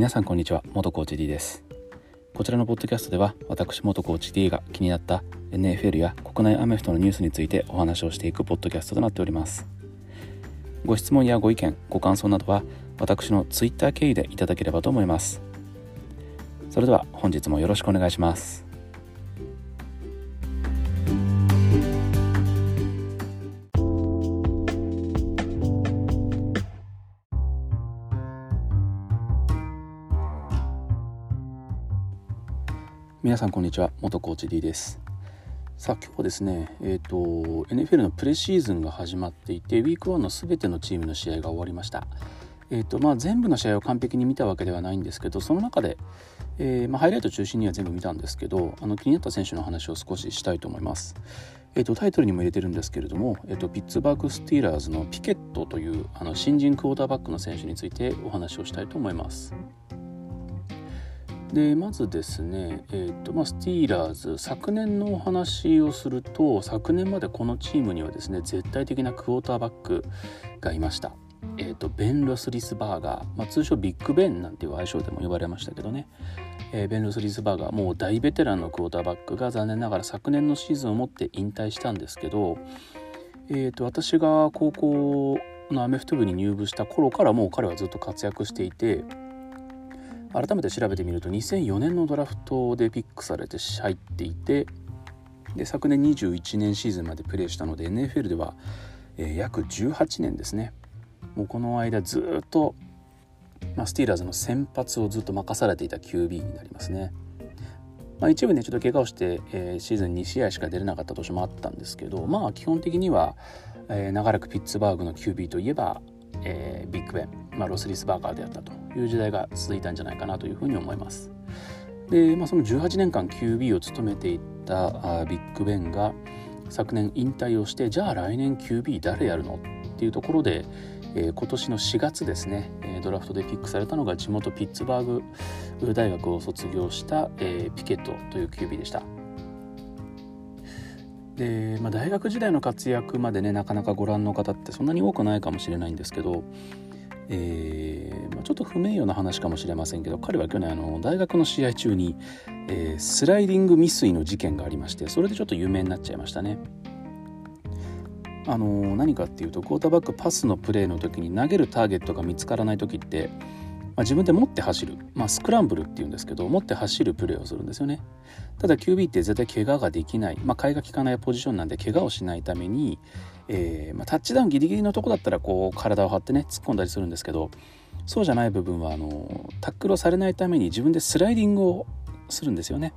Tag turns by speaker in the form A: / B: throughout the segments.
A: 皆さんこんにちは元コーチ D です。こちらのポッドキャストでは私元コーチ D が気になった NFL や国内アメフトのニュースについてお話をしていくポッドキャストとなっております。ご質問やご意見ご感想などは私の Twitter 経由でいただければと思います。それでは本日もよろしくお願いします。皆さんこんにちは元コーチ D ですさあ今日はですねえっ、ー、と NFL のプレシーズンが始まっていてウィーク1の全てのチームの試合が終わりましたえーとまあ、全部の試合を完璧に見たわけではないんですけどその中で、えー、まあ、ハイライト中心には全部見たんですけどあの気になった選手の話を少ししたいと思います。えーと、タイトルにも入れてるんですけれども、えーと、ピッツバーグ・スティーラーズのピケットというあの新人クォーターバックの選手についてお話をしたいと思います。でまずですね、えーとまあ、スティーラーズ昨年のお話をすると昨年までこのチームにはですね絶対的なクォーターバックがいました。えーと、ベン・ロスリスバーガー、まあ、通称ビッグ・ベンなんていう愛称でも呼ばれましたけどね、えー、ベン・ロスリスバーガーもう大ベテランのクォーターバックが残念ながら昨年のシーズンをもって引退したんですけど、えーと、私が高校のアメフト部に入部した頃からもう彼はずっと活躍していて改めて調べてみると2004年のドラフトでピックされて入っていてで昨年21年シーズンまでプレーしたので NFL では、えー、約18年ですねもうこの間ずっと、まあ、スティーラーズの先発をずっと任されていた QB になりますね。まあ、一部ねちょっと怪我をして、えー、シーズン2試合しか出れなかった年もあったんですけどまあ基本的には、えー、長らくピッツバーグの QB といえば、えー、ビッグベン、まあ、ロスリスバーガーであったという時代が続いたんじゃないかなというふうに思います。で、まあ、その18年間 QB を務めていたビッグベンが昨年引退をしてじゃあ来年 QB 誰やるのっていうところで、えー、今年の4月ですね、ドラフトでピックされたのが地元ピッツバーグ大学を卒業した、えー、ピケットという QB でした。で、まあ、大学時代の活躍までねなかなかご覧の方ってそんなに多くないかもしれないんですけど、えーまあ、ちょっと不名誉な話かもしれませんけど彼は去年あの大学の試合中に、えー、スライディング未遂の事件がありましてそれでちょっと有名になっちゃいましたね。あの何かっていうとクォーターバックパスのプレーの時に投げるターゲットが見つからない時って、まあ、自分で持って走る、まあ、スクランブルっていうんですけど持って走るプレーをするんですよね。ただ QB って絶対怪我ができない、まあ、が利かないポジションなんで怪我をしないために、えー、まあ、タッチダウンギリギリのとこだったらこう体を張ってね突っ込んだりするんですけどそうじゃない部分はあのタックルをされないために自分でスライディングをするんですよね。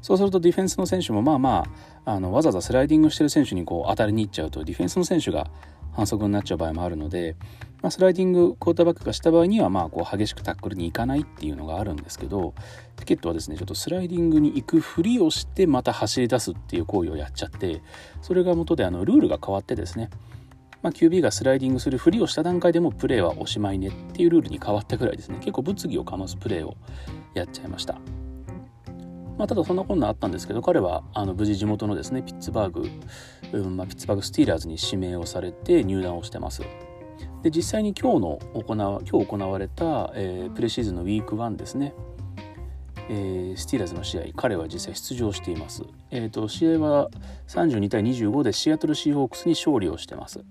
A: そうするとディフェンスの選手もまあまああのわざわざスライディングしてる選手にこう当たりに行っちゃうとディフェンスの選手が反則になっちゃう場合もあるので、まあ、スライディングクォーターバックがした場合にはまあこう激しくタックルに行かないっていうのがあるんですけどピケットはですねちょっとスライディングに行くふりをしてまた走り出すっていう行為をやっちゃってそれが元であのルールが変わってですねまあ、QB がスライディングするふりをした段階でもプレーはおしまいねっていうルールに変わったぐらいですね結構物議を醸すプレーをやっちゃいました。まあ、ただそんなこんなあったんですけど彼はあの無事地元のですねピッツバーグ、うんまあ、ピッツバーグスティーラーズに指名をされて入団をしてます。で実際に今日の行わ今日行われた、えー、プレシーズンのウィーク1ですね、えー、スティーラーズの試合彼は実際出場しています、えーと、試合は32対25でシアトルシーホークスに勝利をしてます。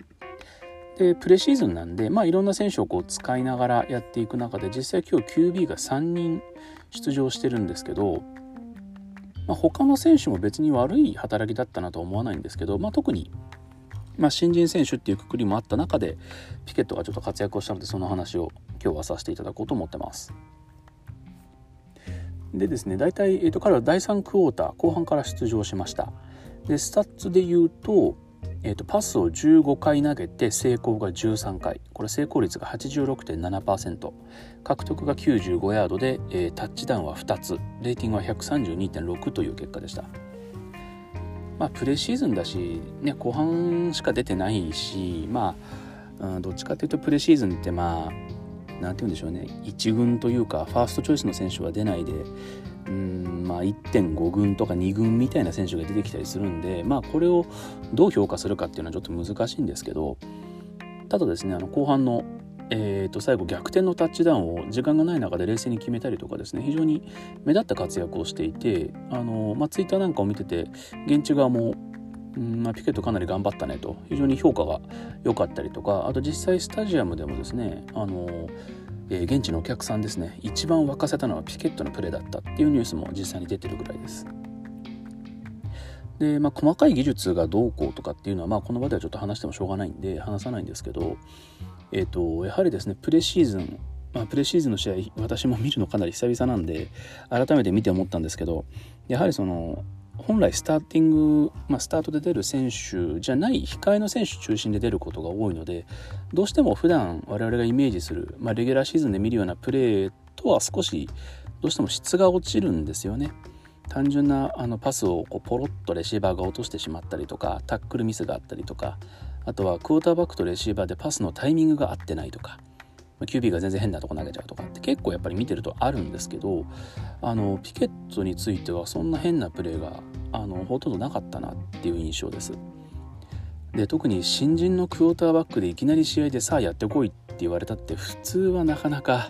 A: でプレシーズンなんで、まあ、いろんな選手をこう使いながらやっていく中で実際今日 QB が3人出場してるんですけどまあ、他の選手も別に悪い働きだったなとは思わないんですけど、まあ、特に、まあ、新人選手っていうくくりもあった中でピケットがちょっと活躍をしたのでその話を今日はさせていただこうと思ってます。でですね大体、えー、と彼は第3クォーター後半から出場しました。でスタッツで言うとえーと、パスを15回投げて成功が13回これ成功率が86.7%獲得が95ヤードで、えー、タッチダウンは2つレーティングは132.6という結果でしたまあプレシーズンだし、ね、後半しか出てないしまあ、うん、どっちかというとプレシーズンってまあ何て言うんでしょうね。1軍というかファーストチョイスの選手は出ないでうんまあ、1.5軍とか2軍みたいな選手が出てきたりするんで、まあ、これをどう評価するかっていうのはちょっと難しいんですけどただですねあの後半のえー、と最後逆転のタッチダウンを時間がない中で冷静に決めたりとかですね非常に目立った活躍をしていてあの、まあ、ツイッターなんかを見てて現地側もうんまあ、ピケットかなり頑張ったねと非常に評価が良かったりとかあと実際スタジアムでもですねあの、えー、現地のお客さんですね一番沸かせたのはピケットのプレーだったっていうニュースも実際に出てるぐらいです。で、まあ、細かい技術がどうこうとかっていうのは、まあ、この場ではちょっと話してもしょうがないんで話さないんですけど、えーと、やはりですねプレシーズン、まあ、プレシーズンの試合私も見るのかなり久々なんで改めて見て思ったんですけどやはりその本来スターティング、まあ、スタートで出る選手じゃない控えの選手中心で出ることが多いのでどうしても普段我々がイメージする、まあ、レギュラーシーズンで見るようなプレーとは少しどうしても質が落ちるんですよね。単純なあのパスをこうポロッとレシーバーが落としてしまったりとかタックルミスがあったりとかあとはクォーターバックとレシーバーでパスのタイミングが合ってないとか QB が全然変なとこ投げちゃうとかって結構やっぱり見てるとあるんですけどあのピケットについてはそんな変なプレーがあのほとんどなかったなっていう印象です。で特に新人のクォーターバックでいきなり試合でさあやってこいって言われたって普通はなかなか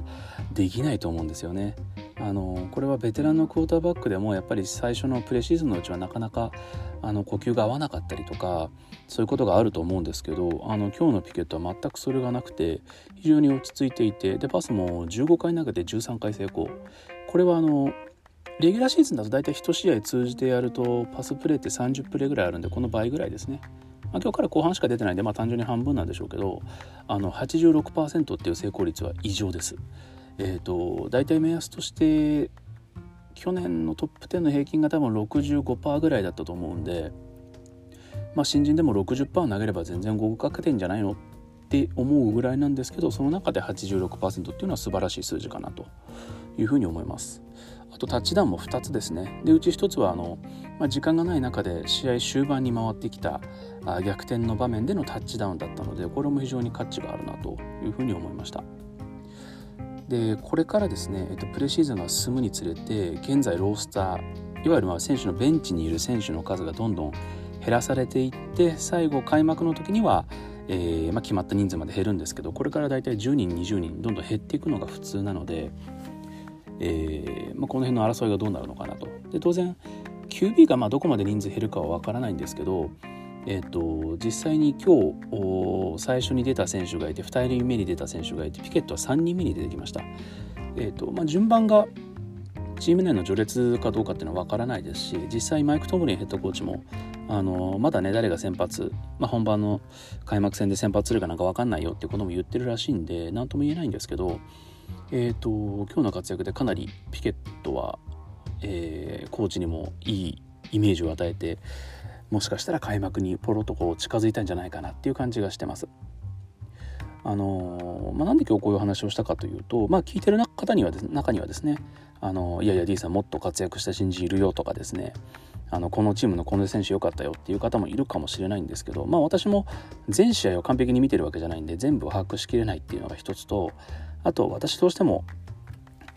A: できないと思うんですよね。あのこれはベテランのクォーターバックでもやっぱり最初のプレシーズンのうちはなかなかあの呼吸が合わなかったりとかそういうことがあると思うんですけどあの今日のピケットは全くそれがなくて非常に落ち着いていてでパスも15回投げて13回成功これはあのレギュラーシーズンだと大体1試合通じてやるとパスプレーって30プレーぐらいあるんでこの倍ぐらいですね。まあ、今日から後半しか出てないんで、まあ、単純に半分なんでしょうけどあの86%っていう成功率は異常です。えーと、大体目安として去年のトップ10の平均が多分65%ぐらいだったと思うんで、まあ、新人でも60%投げれば全然合格点じゃないのって思うぐらいなんですけどその中で86%っていうのは素晴らしい数字かなというふうに思います。あとタッチダウンも2つですね。でうち1つはあの、まあ、時間がない中で試合終盤に回ってきたあ逆転の場面でのタッチダウンだったのでこれも非常に価値があるなというふうに思いました。でこれからですね、えっと、プレシーズンが進むにつれて現在ロースターいわゆるまあ選手のベンチにいる選手の数がどんどん減らされていって最後開幕の時には、えーまあ、決まった人数まで減るんですけどこれからだいたい10人20人どんどん減っていくのが普通なので、えーまあ、この辺の争いがどうなるのかなと。で当然 QB がまあどこまで人数減るかは分からないんですけどえーと、実際に今日最初に出た選手がいて2人目に出た選手がいてピケットは3人目に出てきました、えーとまあ、順番がチーム内の序列かどうかっていうのは分からないですし実際マイク・トムリンヘッドコーチもあのまだね誰が先発、まあ、本番の開幕戦で先発するかなんか分かんないよってことも言ってるらしいんで何とも言えないんですけど、えーと、今日の活躍でかなりピケットは、えー、コーチにもいいイメージを与えてもしかしたら開幕にポロとこう近づいたんじゃないかなっていう感じがしてます。あのまあ、なんで今日こういう話をしたかというと、まあ、聞いてる方には、中にはですねあのいやいや D さんもっと活躍した新人いるよとかですねあのこのチームのこの選手良かったよっていう方もいるかもしれないんですけど、まあ、私も全試合を完璧に見てるわけじゃないんで全部把握しきれないっていうのが一つとあと私どうしても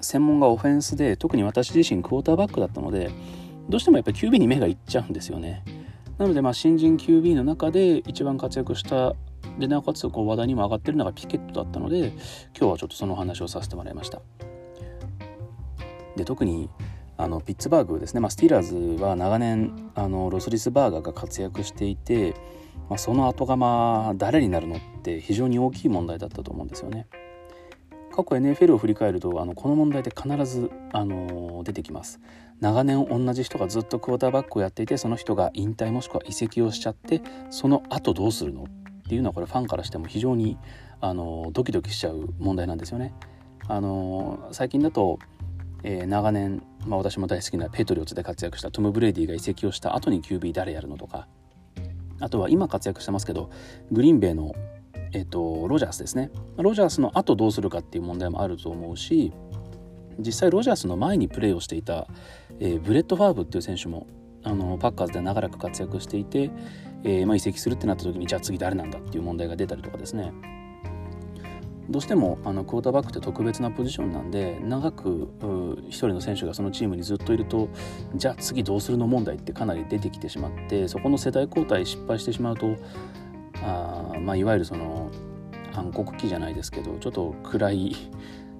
A: 専門がオフェンスで特に私自身クォーターバックだったのでどうしてもやっぱり QB に目がいっちゃうんですよね。なのでまあ新人 QB の中で一番活躍したでなおかつこう話題にも上がってるのがピケットだったので今日はちょっとその話をさせてもらいました。で特にあのピッツバーグですね、まあ、スティーラーズは長年あのロスリスバーガーが活躍していて、まあ、その後釜誰になるのって非常に大きい問題だったと思うんですよね。過去 NFL を振り返るとあのこの問題って必ずあの出てきます。長年同じ人がずっとクォーターバックをやっていてその人が引退もしくは移籍をしちゃってその後どうするのっていうのはこれファンからしても非常にあのドキドキしちゃう問題なんですよね。あの最近だと、えー、長年、まあ、私も大好きなペイトリオッツで活躍したトム・ブレイディが移籍をした後に QB 誰やるのとかあとは今活躍してますけどグリーンベイの、えーと、ロジャースですねロジャースの後どうするかっていう問題もあると思うし実際ロジャースの前にプレーをしていた、えー、ブレット・ファーブっていう選手もあのパッカーズで長らく活躍していて、えー、まあ、移籍するってなった時にじゃあ次誰なんだっていう問題が出たりとかですね。どうしてもあのクォーターバックって特別なポジションなんで長く一人の選手がそのチームにずっといるとじゃあ次どうするの問題ってかなり出てきてしまってそこの世代交代失敗してしまうとあ、まあ、いわゆるその暗黒期じゃないですけどちょっと暗い、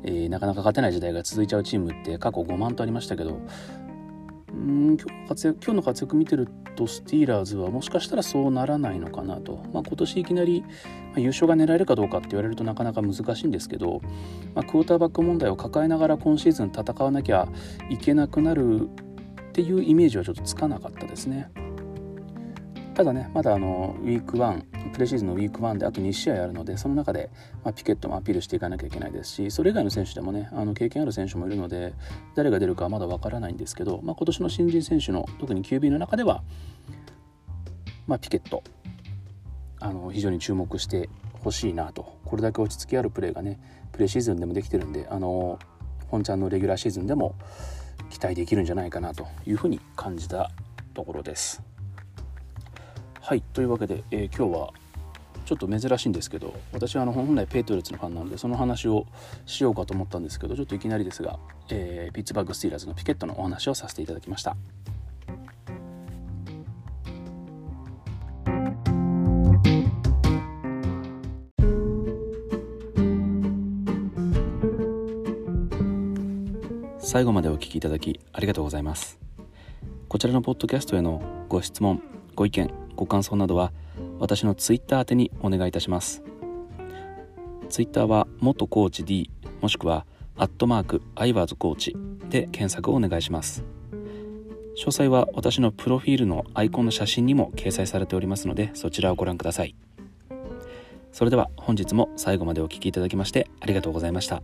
A: えー、なかなか勝てない時代が続いちゃうチームって過去5万とありましたけどうん今日の活躍今日の活躍見てるとスティーラーズはもしかしたらそうならないのかなと、まあ、今年いきなり、優勝が狙えるかどうかって言われるとなかなか難しいんですけど、まあ、クォーターバック問題を抱えながら今シーズン戦わなきゃいけなくなるっていうイメージはちょっとつかなかったですね。ただねまだあのウィーク1プレシーズンのウィーク1であと2試合あるのでその中で、まあ、ピケットもアピールしていかなきゃいけないですしそれ以外の選手でもねあの経験ある選手もいるので誰が出るかはまだわからないんですけど、まあ、今年の新人選手の特に QB の中では、まあ、ピケットあの非常に注目してほしいなとこれだけ落ち着きあるプレーがねプレシーズンでもできてるんであの本ちゃんのレギュラーシーズンでも期待できるんじゃないかなというふうに感じたところです。はいというわけで、えー、今日はちょっと珍しいんですけど私はあの本来ペイトリオッツのファンなのでその話をしようかと思ったんですけどちょっといきなりですが、えー、ピッツバーグ・スティーラーズのピケットのお話をさせていただきました。最後までお聴きいただきありがとうございます。こちらのポッドキャストへのご質問、ご意見、ご感想などは私の Twitter 宛てにお願いいたします。Twitter は元コーチ D もしくはアットマークアイワーズコーチで検索をお願いします。詳細は私のプロフィールのアイコンの写真にも掲載されておりますのでそちらをご覧ください。それでは本日も最後までお聴きいただきましてありがとうございました。